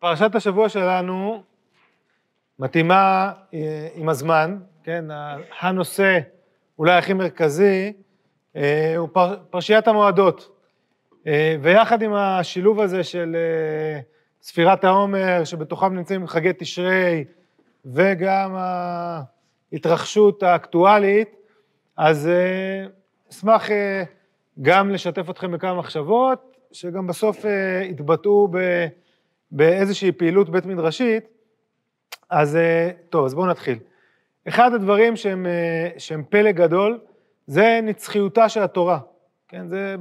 פרשת השבוע שלנו מתאימה אה, עם הזמן, כן, הנושא אולי הכי מרכזי אה, הוא פר, פרשיית המועדות. אה, ויחד עם השילוב הזה של ספירת העומר, שבתוכם נמצאים חגי תשרי, וגם ההתרחשות האקטואלית, אז אשמח גם לשתף אתכם בכמה מחשבות, שגם בסוף יתבטאו באיזושהי פעילות בית מדרשית, אז טוב, אז בואו נתחיל. אחד הדברים שהם, שהם פלא גדול, זה נצחיותה של התורה. כן, זה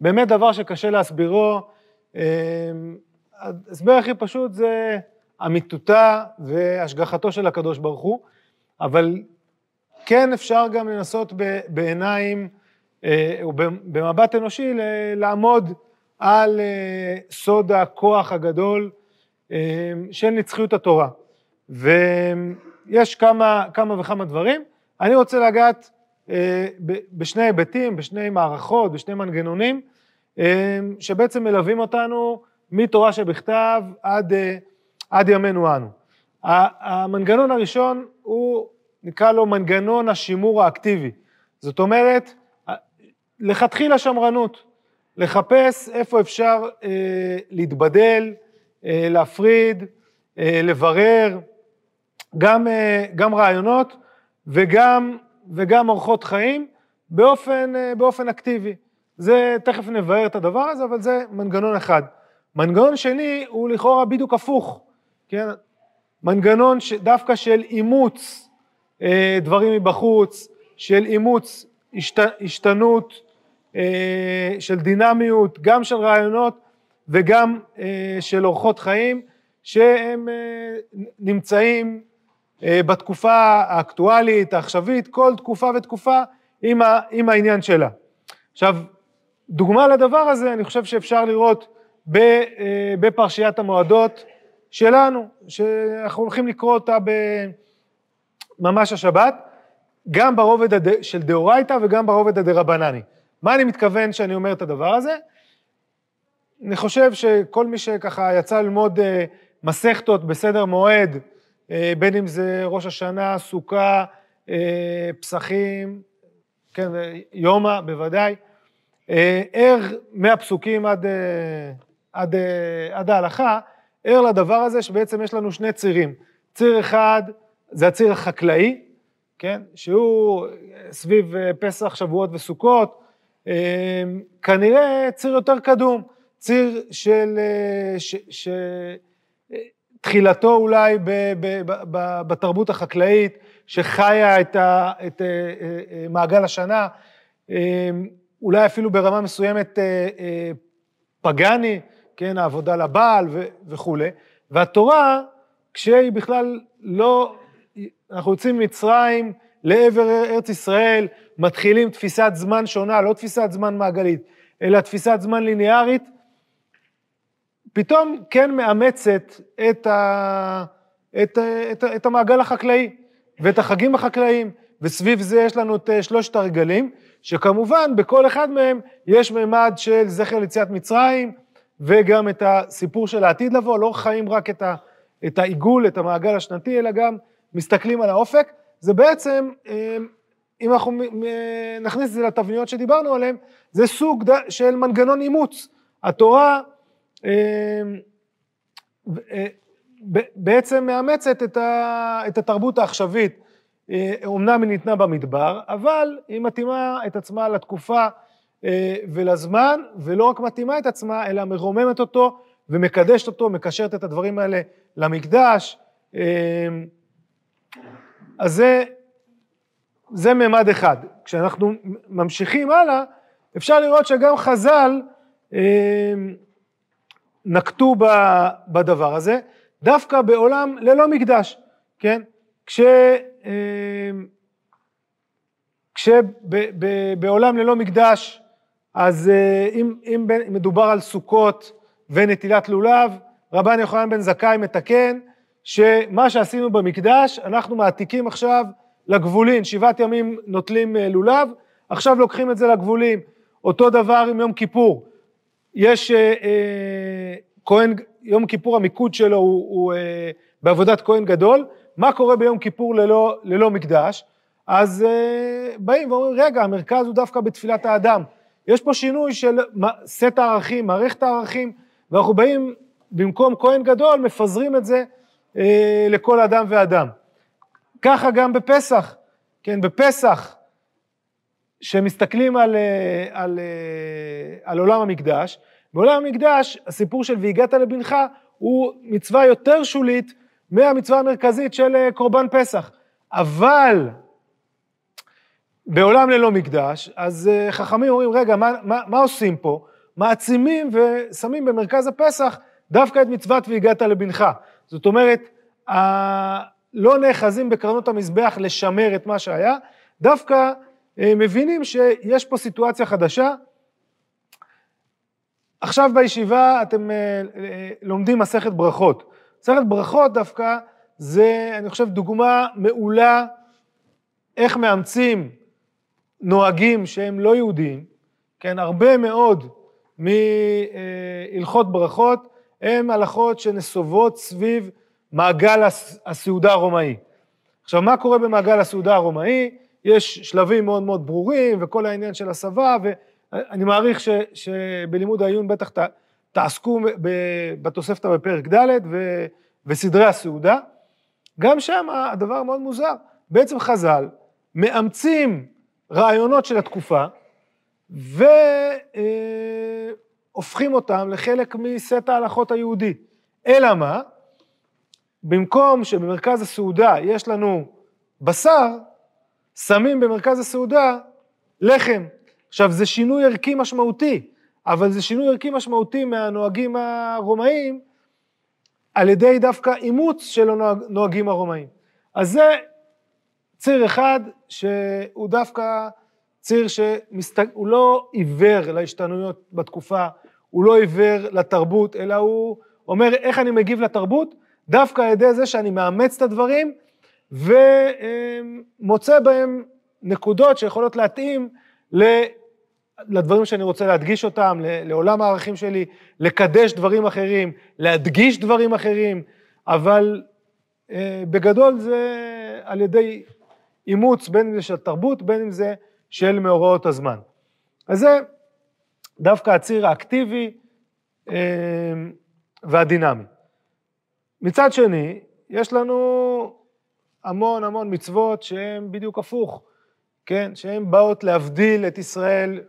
באמת דבר שקשה להסבירו. ההסבר הכי פשוט זה אמיתותה והשגחתו של הקדוש ברוך הוא, אבל כן אפשר גם לנסות בעיניים, או במבט אנושי, לעמוד על סוד הכוח הגדול של נצחיות התורה. ויש כמה, כמה וכמה דברים. אני רוצה לגעת בשני היבטים, בשני מערכות, בשני מנגנונים, שבעצם מלווים אותנו מתורה שבכתב עד, עד ימינו אנו. המנגנון הראשון הוא, נקרא לו מנגנון השימור האקטיבי. זאת אומרת, לכתחילה שמרנות, לחפש איפה אפשר אה, להתבדל, אה, להפריד, אה, לברר, גם, אה, גם רעיונות וגם, וגם אורחות חיים באופן, אה, באופן אקטיבי. זה, תכף נבהר את הדבר הזה, אבל זה מנגנון אחד. מנגנון שני הוא לכאורה בדיוק הפוך, כן? מנגנון דווקא של אימוץ אה, דברים מבחוץ, של אימוץ השת, השתנות, של דינמיות, גם של רעיונות וגם אה, של אורחות חיים, שהם אה, נמצאים בתקופה האקטואלית, העכשווית, כל תקופה ותקופה עם, ה, עם העניין שלה. עכשיו, דוגמה לדבר הזה, אני חושב שאפשר לראות בפרשיית המועדות שלנו, שאנחנו הולכים לקרוא אותה ממש השבת, גם ברובד של דאורייתא וגם ברובד הדרבנני. מה אני מתכוון שאני אומר את הדבר הזה? אני חושב שכל מי שככה יצא ללמוד אה, מסכתות בסדר מועד, אה, בין אם זה ראש השנה, סוכה, אה, פסחים, כן, יומא בוודאי, ער מהפסוקים עד, עד, עד ההלכה, ער לדבר הזה שבעצם יש לנו שני צירים. ציר אחד זה הציר החקלאי, כן, שהוא סביב פסח, שבועות וסוכות, כנראה ציר יותר קדום, ציר של, שתחילתו אולי ב, ב, ב, בתרבות החקלאית, שחיה את, ה, את אה, אה, מעגל השנה, אמ, אולי אפילו ברמה מסוימת אה, פגאני, כן, העבודה לבעל וכולי, והתורה, כשהיא בכלל לא, אנחנו יוצאים ממצרים, לעבר ארץ ישראל, מתחילים תפיסת זמן שונה, לא תפיסת זמן מעגלית, אלא תפיסת זמן ליניארית, פתאום כן מאמצת את, ה, את, את, את המעגל החקלאי ואת החגים החקלאיים, וסביב זה יש לנו את שלושת הרגלים, שכמובן בכל אחד מהם יש מימד של זכר ליציאת מצרים, וגם את הסיפור של העתיד לבוא, לא חיים רק את, ה, את העיגול, את המעגל השנתי, אלא גם מסתכלים על האופק. זה בעצם, אה, אם אנחנו נכניס את זה לתבניות שדיברנו עליהן, זה סוג של מנגנון אימוץ. התורה אה, אה, בעצם מאמצת את התרבות העכשווית. אומנם היא ניתנה במדבר, אבל היא מתאימה את עצמה לתקופה ולזמן, ולא רק מתאימה את עצמה, אלא מרוממת אותו ומקדשת אותו, מקשרת את הדברים האלה למקדש. אז זה, זה ממד אחד. כשאנחנו ממשיכים הלאה, אפשר לראות שגם חז"ל אה, נקטו בדבר הזה, דווקא בעולם ללא מקדש, כן? כש... אה, כשבעולם ללא מקדש, אז אה, אם, אם מדובר על סוכות ונטילת לולב, רבן יוחנן בן זכאי מתקן שמה שעשינו במקדש, אנחנו מעתיקים עכשיו לגבולין, שבעת ימים נוטלים אה, לולב, עכשיו לוקחים את זה לגבולים. אותו דבר עם יום כיפור. יש אה, אה, כהן, יום כיפור המיקוד שלו הוא, הוא אה, בעבודת כהן גדול, מה קורה ביום כיפור ללא, ללא מקדש? אז אה, באים ואומרים, רגע, המרכז הוא דווקא בתפילת האדם. יש פה שינוי של סט הערכים, מערכת הערכים, ואנחנו באים, במקום כהן גדול, מפזרים את זה אה, לכל אדם ואדם. ככה גם בפסח, כן, בפסח, כשמסתכלים על, אה, על, אה, על עולם המקדש, בעולם המקדש הסיפור של והגעת לבנך הוא מצווה יותר שולית מהמצווה המרכזית של אה, קורבן פסח. אבל בעולם ללא מקדש, אז חכמים אומרים, רגע, מה, מה, מה עושים פה? מעצימים ושמים במרכז הפסח דווקא את מצוות והגעת לבנך. זאת אומרת, לא נאחזים בקרנות המזבח לשמר את מה שהיה, דווקא אה, מבינים שיש פה סיטואציה חדשה. עכשיו בישיבה אתם אה, אה, לומדים מסכת ברכות. מסכת ברכות דווקא זה, אני חושב, דוגמה מעולה איך מאמצים נוהגים שהם לא יהודיים, כן, הרבה מאוד מהלכות ברכות הם הלכות שנסובות סביב מעגל הסעודה הרומאי. עכשיו, מה קורה במעגל הסעודה הרומאי? יש שלבים מאוד מאוד ברורים, וכל העניין של הסבה, ואני מעריך ש, שבלימוד העיון בטח ת, תעסקו בתוספתא בפרק ד' ו, וסדרי הסעודה. גם שם הדבר מאוד מוזר, בעצם חז"ל מאמצים רעיונות של התקופה, והופכים אותם לחלק מסט ההלכות היהודי. אלא מה? במקום שבמרכז הסעודה יש לנו בשר, שמים במרכז הסעודה לחם. עכשיו, זה שינוי ערכי משמעותי, אבל זה שינוי ערכי משמעותי מהנוהגים הרומאים, על ידי דווקא אימוץ של הנוהגים הרומאים. אז זה ציר אחד שהוא דווקא ציר שהוא לא עיוור להשתנויות בתקופה, הוא לא עיוור לתרבות, אלא הוא אומר איך אני מגיב לתרבות, דווקא על ידי זה שאני מאמץ את הדברים ומוצא בהם נקודות שיכולות להתאים לדברים שאני רוצה להדגיש אותם, לעולם הערכים שלי, לקדש דברים אחרים, להדגיש דברים אחרים, אבל אה, בגדול זה על ידי אימוץ, בין אם זה של תרבות, בין אם זה של מאורעות הזמן. אז זה דווקא הציר האקטיבי אה, והדינמי. מצד שני, יש לנו המון המון מצוות שהן בדיוק הפוך, כן? שהן באות להבדיל את ישראל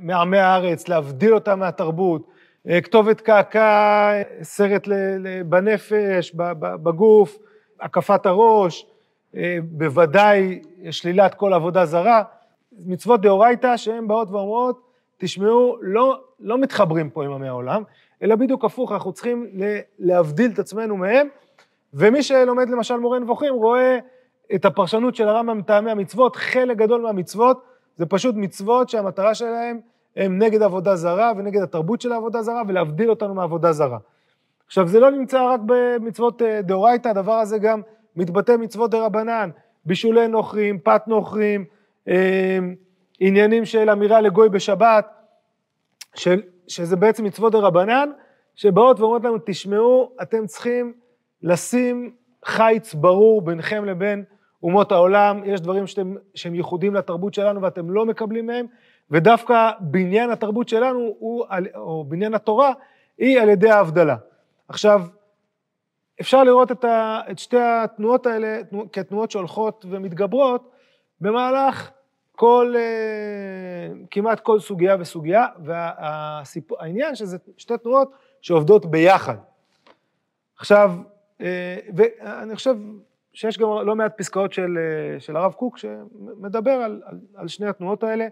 מעמי הארץ, להבדיל אותה מהתרבות. אה, כתובת קעקע, סרט בנפש, בגוף, הקפת הראש, אה, בוודאי שלילת כל עבודה זרה. מצוות דאורייתא שהן באות ואומרות, תשמעו, לא, לא מתחברים פה עם עמי העולם, אלא בדיוק הפוך, אנחנו צריכים להבדיל את עצמנו מהם, ומי שלומד למשל מורה נבוכים רואה את הפרשנות של הרמב"ם מטעמי המצוות, חלק גדול מהמצוות זה פשוט מצוות שהמטרה שלהם הם נגד עבודה זרה ונגד התרבות של העבודה זרה ולהבדיל אותנו מעבודה זרה. עכשיו זה לא נמצא רק במצוות אה, דאורייתא, הדבר הזה גם מתבטא במצוות דה רבנן, בישולי נוכרים, פת נוכרים, אה, עניינים של אמירה לגוי בשבת, של שזה בעצם מצוות דרבנן, שבאות ואומרות לנו, תשמעו, אתם צריכים לשים חיץ ברור ביניכם לבין אומות העולם, יש דברים שאתם, שהם ייחודים לתרבות שלנו ואתם לא מקבלים מהם, ודווקא בניין התרבות שלנו, הוא, או בניין התורה, היא על ידי ההבדלה. עכשיו, אפשר לראות את, ה, את שתי התנועות האלה כתנועות שהולכות ומתגברות במהלך כל, אה, כמעט כל סוגיה וסוגיה, והעניין שזה שתי תנועות שעובדות ביחד. עכשיו, אה, ואני חושב שיש גם לא מעט פסקאות של, אה, של הרב קוק שמדבר על, על, על שני התנועות האלה.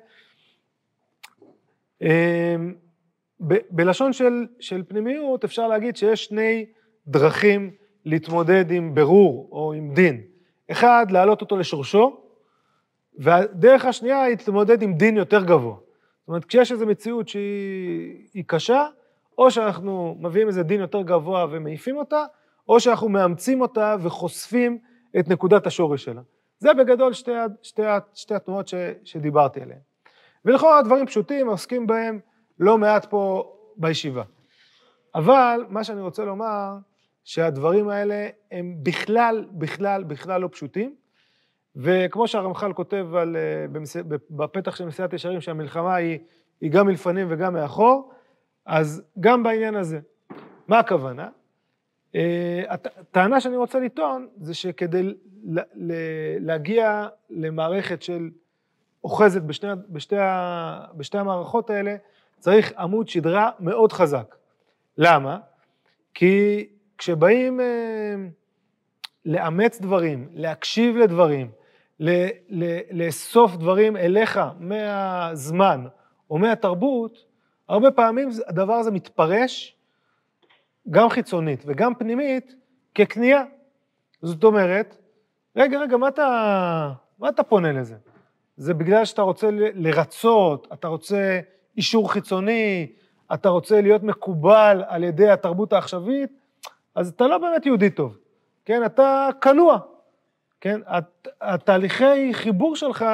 ב, בלשון של, של פנימיות אפשר להגיד שיש שני דרכים להתמודד עם ברור או עם דין. אחד, להעלות אותו לשורשו, והדרך השנייה היא להתמודד עם דין יותר גבוה. זאת אומרת, כשיש איזו מציאות שהיא קשה, או שאנחנו מביאים איזה דין יותר גבוה ומעיפים אותה, או שאנחנו מאמצים אותה וחושפים את נקודת השורש שלה. זה בגדול שתי, שתי, שתי התנועות ש, שדיברתי עליהן. ולכאורה דברים פשוטים, עוסקים בהם לא מעט פה בישיבה. אבל מה שאני רוצה לומר, שהדברים האלה הם בכלל, בכלל, בכלל לא פשוטים. וכמו שהרמח"ל כותב על, אה, בפתח של מסילת ישרים, שהמלחמה היא, היא גם מלפנים וגם מאחור, אז גם בעניין הזה. מה הכוונה? אה, הטענה שאני רוצה לטעון זה שכדי להגיע למערכת של אוחזת בשתי, בשתי, בשתי המערכות האלה, צריך עמוד שדרה מאוד חזק. למה? כי כשבאים אה, לאמץ דברים, להקשיב לדברים, לאסוף דברים אליך מהזמן או מהתרבות, הרבה פעמים הדבר הזה מתפרש גם חיצונית וגם פנימית ככניעה. זאת אומרת, רגע, רגע, מה אתה, מה אתה פונה לזה? זה בגלל שאתה רוצה לרצות, אתה רוצה אישור חיצוני, אתה רוצה להיות מקובל על ידי התרבות העכשווית, אז אתה לא באמת יהודי טוב, כן? אתה כנוע, כן? הת, התהליכי חיבור שלך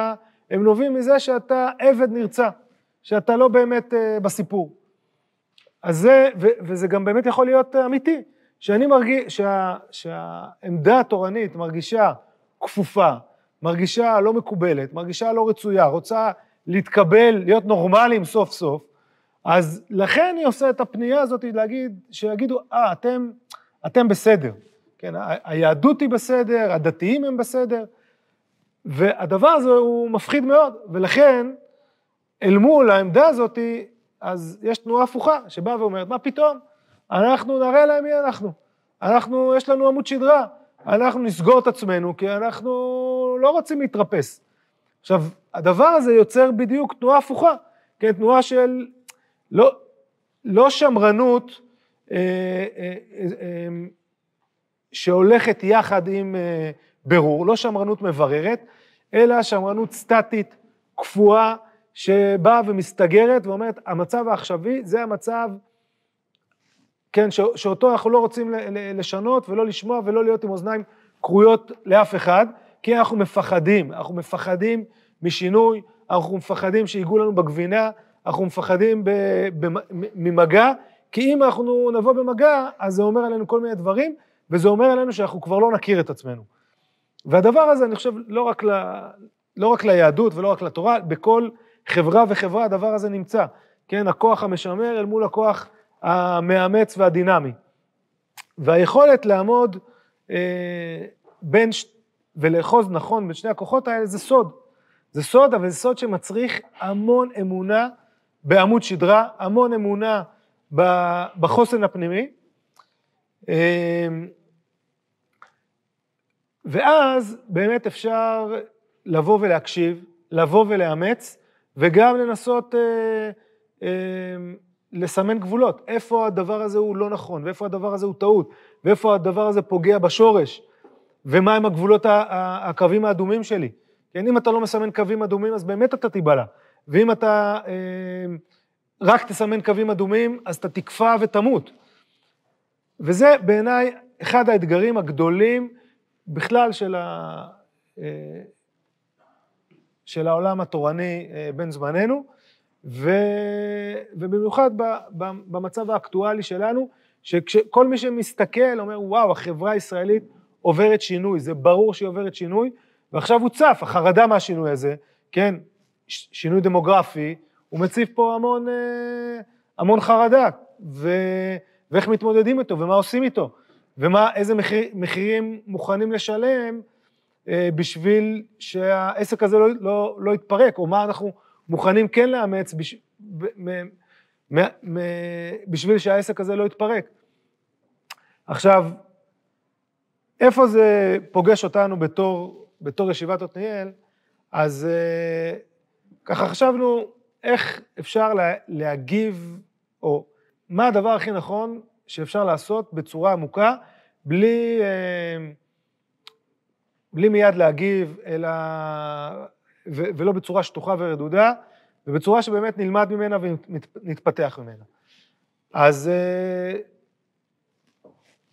הם נובעים מזה שאתה עבד נרצע, שאתה לא באמת uh, בסיפור. אז זה, ו, וזה גם באמת יכול להיות אמיתי, שאני מרגיש, שה, שהעמדה התורנית מרגישה כפופה, מרגישה לא מקובלת, מרגישה לא רצויה, רוצה להתקבל, להיות נורמליים סוף סוף, אז לכן היא עושה את הפנייה הזאת להגיד, שיגידו, אה, אתם, אתם בסדר. כן, היהדות היא בסדר, הדתיים הם בסדר, והדבר הזה הוא מפחיד מאוד, ולכן אל מול העמדה הזאת, אז יש תנועה הפוכה שבאה ואומרת, מה פתאום? אנחנו נראה להם מי אנחנו. אנחנו, יש לנו עמוד שדרה, אנחנו נסגור את עצמנו כי אנחנו לא רוצים להתרפס. עכשיו, הדבר הזה יוצר בדיוק תנועה הפוכה, כן, תנועה של לא, לא שמרנות אה, אה, אה, שהולכת יחד עם אה, ברור, לא שמרנות מבררת, אלא שמרנות סטטית, קפואה, שבאה ומסתגרת ואומרת, המצב העכשווי זה המצב, כן, ש, שאותו אנחנו לא רוצים לשנות ולא לשמוע ולא להיות עם אוזניים כרויות לאף אחד, כי אנחנו מפחדים, אנחנו מפחדים משינוי, אנחנו מפחדים שיגעו לנו בגבינה, אנחנו מפחדים ב, ב, ממגע, כי אם אנחנו נבוא במגע, אז זה אומר עלינו כל מיני דברים, וזה אומר עלינו שאנחנו כבר לא נכיר את עצמנו. והדבר הזה, אני חושב, לא רק, ל, לא רק ליהדות ולא רק לתורה, בכל חברה וחברה הדבר הזה נמצא. כן, הכוח המשמר אל מול הכוח המאמץ והדינמי. והיכולת לעמוד אה, בין, ולאחוז נכון בין שני הכוחות האלה זה סוד. זה סוד, אבל זה סוד שמצריך המון אמונה בעמוד שדרה, המון אמונה בחוסן הפנימי. אמ, ואז באמת אפשר לבוא ולהקשיב, לבוא ולאמץ, וגם לנסות אה, אה, לסמן גבולות, איפה הדבר הזה הוא לא נכון, ואיפה הדבר הזה הוא טעות, ואיפה הדבר הזה פוגע בשורש, ומהם הגבולות, הקווים האדומים שלי. כן, אם אתה לא מסמן קווים אדומים, אז באמת אתה תיבלע. ואם אתה אה, רק תסמן קווים אדומים, אז אתה תקפא ותמות. וזה בעיניי אחד האתגרים הגדולים בכלל של, ה, אה, של העולם התורני אה, בן זמננו, ו, ובמיוחד במצב האקטואלי שלנו, שכל מי שמסתכל אומר, וואו, החברה הישראלית עוברת שינוי, זה ברור שהיא עוברת שינוי, ועכשיו הוא צף, החרדה מהשינוי הזה, כן, שינוי דמוגרפי, הוא מציב פה המון, אה, המון חרדה, ו, ואיך מתמודדים איתו, ומה עושים איתו, ואיזה מחיר, מחירים מוכנים לשלם אה, בשביל שהעסק הזה לא, לא, לא יתפרק, או מה אנחנו מוכנים כן לאמץ בש, ב, מ, מ, מ, בשביל שהעסק הזה לא יתפרק. עכשיו, איפה זה פוגש אותנו בתור, בתור ישיבת עתניאל? אז אה, ככה חשבנו איך אפשר לה, להגיב, או מה הדבר הכי נכון שאפשר לעשות בצורה עמוקה, בלי, אה, בלי מיד להגיב, אלא, ו, ולא בצורה שטוחה ורדודה, ובצורה שבאמת נלמד ממנה ונתפתח ממנה. אז אה,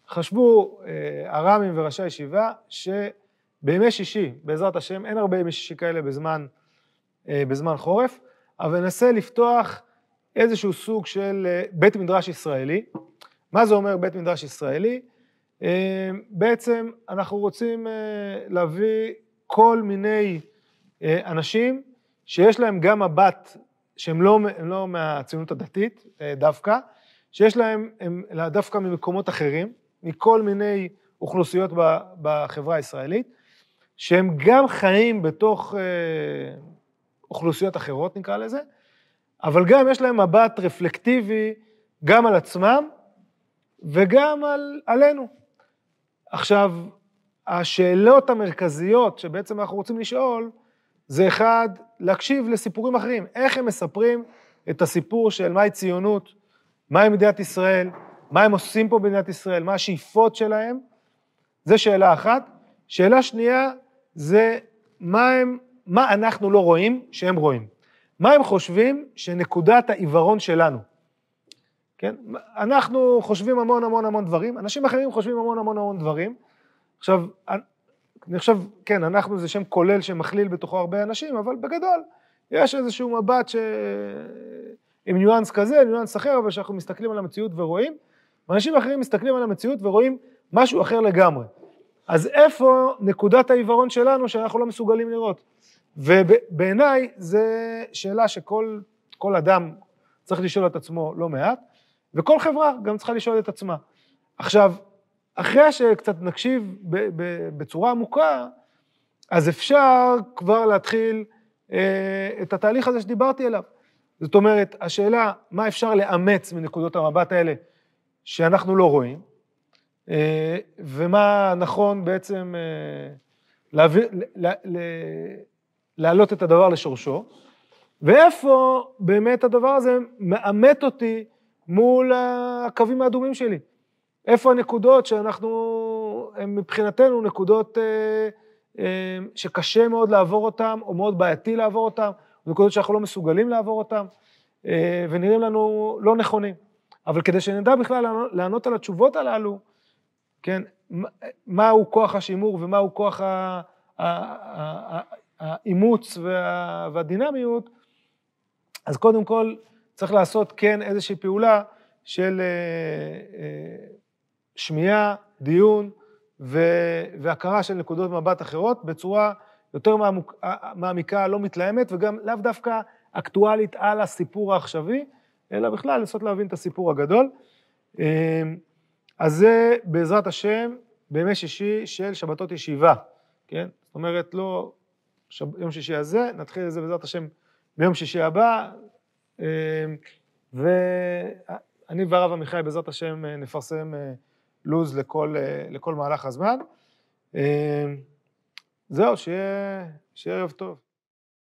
חשבו הר"מים וראשי הישיבה, שבימי שישי, בעזרת השם, אין הרבה ימי שישי כאלה בזמן, בזמן חורף, אבל ננסה לפתוח איזשהו סוג של בית מדרש ישראלי, מה זה אומר בית מדרש ישראלי? בעצם אנחנו רוצים להביא כל מיני אנשים שיש להם גם מבט שהם לא, לא מהציונות הדתית דווקא, שיש להם, הם דווקא ממקומות אחרים, מכל מיני אוכלוסיות בחברה הישראלית, שהם גם חיים בתוך אוכלוסיות אחרות, נקרא לזה, אבל גם יש להם מבט רפלקטיבי גם על עצמם וגם על, עלינו. עכשיו, השאלות המרכזיות שבעצם אנחנו רוצים לשאול, זה אחד, להקשיב לסיפורים אחרים. איך הם מספרים את הסיפור של מהי ציונות, מהי מדינת ישראל, מה הם עושים פה במדינת ישראל, מה השאיפות שלהם, זה שאלה אחת. שאלה שנייה זה מה הם, מה אנחנו לא רואים שהם רואים. מה הם חושבים שנקודת העיוורון שלנו. כן? אנחנו חושבים המון המון המון דברים, אנשים אחרים חושבים המון המון המון דברים. עכשיו, אני חושב, כן, אנחנו זה שם כולל שמכליל בתוכו הרבה אנשים, אבל בגדול, יש איזשהו מבט ש... עם ניואנס כזה, ניואנס אחר, אבל שאנחנו מסתכלים על המציאות ורואים, ואנשים אחרים מסתכלים על המציאות ורואים משהו אחר לגמרי. אז איפה נקודת העיוורון שלנו שאנחנו לא מסוגלים לראות? ובעיניי זו שאלה שכל אדם צריך לשאול את עצמו לא מעט, וכל חברה גם צריכה לשאול את עצמה. עכשיו, אחרי שקצת נקשיב בצורה עמוקה, אז אפשר כבר להתחיל אה, את התהליך הזה שדיברתי עליו. זאת אומרת, השאלה, מה אפשר לאמץ מנקודות המבט האלה שאנחנו לא רואים, אה, ומה נכון בעצם אה, להביא, להעלות את הדבר לשורשו, ואיפה באמת הדבר הזה מאמת אותי מול הקווים האדומים שלי. איפה הנקודות שאנחנו, הן מבחינתנו נקודות אה, אה, שקשה מאוד לעבור אותן, או מאוד בעייתי לעבור אותן, נקודות שאנחנו לא מסוגלים לעבור אותן, אה, ונראים לנו לא נכונים. אבל כדי שנדע בכלל לענות על התשובות הללו, כן, מהו כוח השימור ומהו כוח האימוץ והדינמיות, אז קודם כל צריך לעשות כן איזושהי פעולה של שמיעה, דיון והכרה של נקודות מבט אחרות בצורה יותר מעמיקה, לא מתלהמת, וגם לאו דווקא אקטואלית על הסיפור העכשווי, אלא בכלל לנסות להבין את הסיפור הגדול. אז זה בעזרת השם בימי שישי של שבתות ישיבה, כן? זאת אומרת, לא יום שישי הזה, נתחיל את זה בעזרת השם ביום שישי הבא, ואני והרב עמיחי בעזרת השם נפרסם לו"ז לכל, לכל מהלך הזמן. זהו, שיהיה, שיהיה ערב טוב.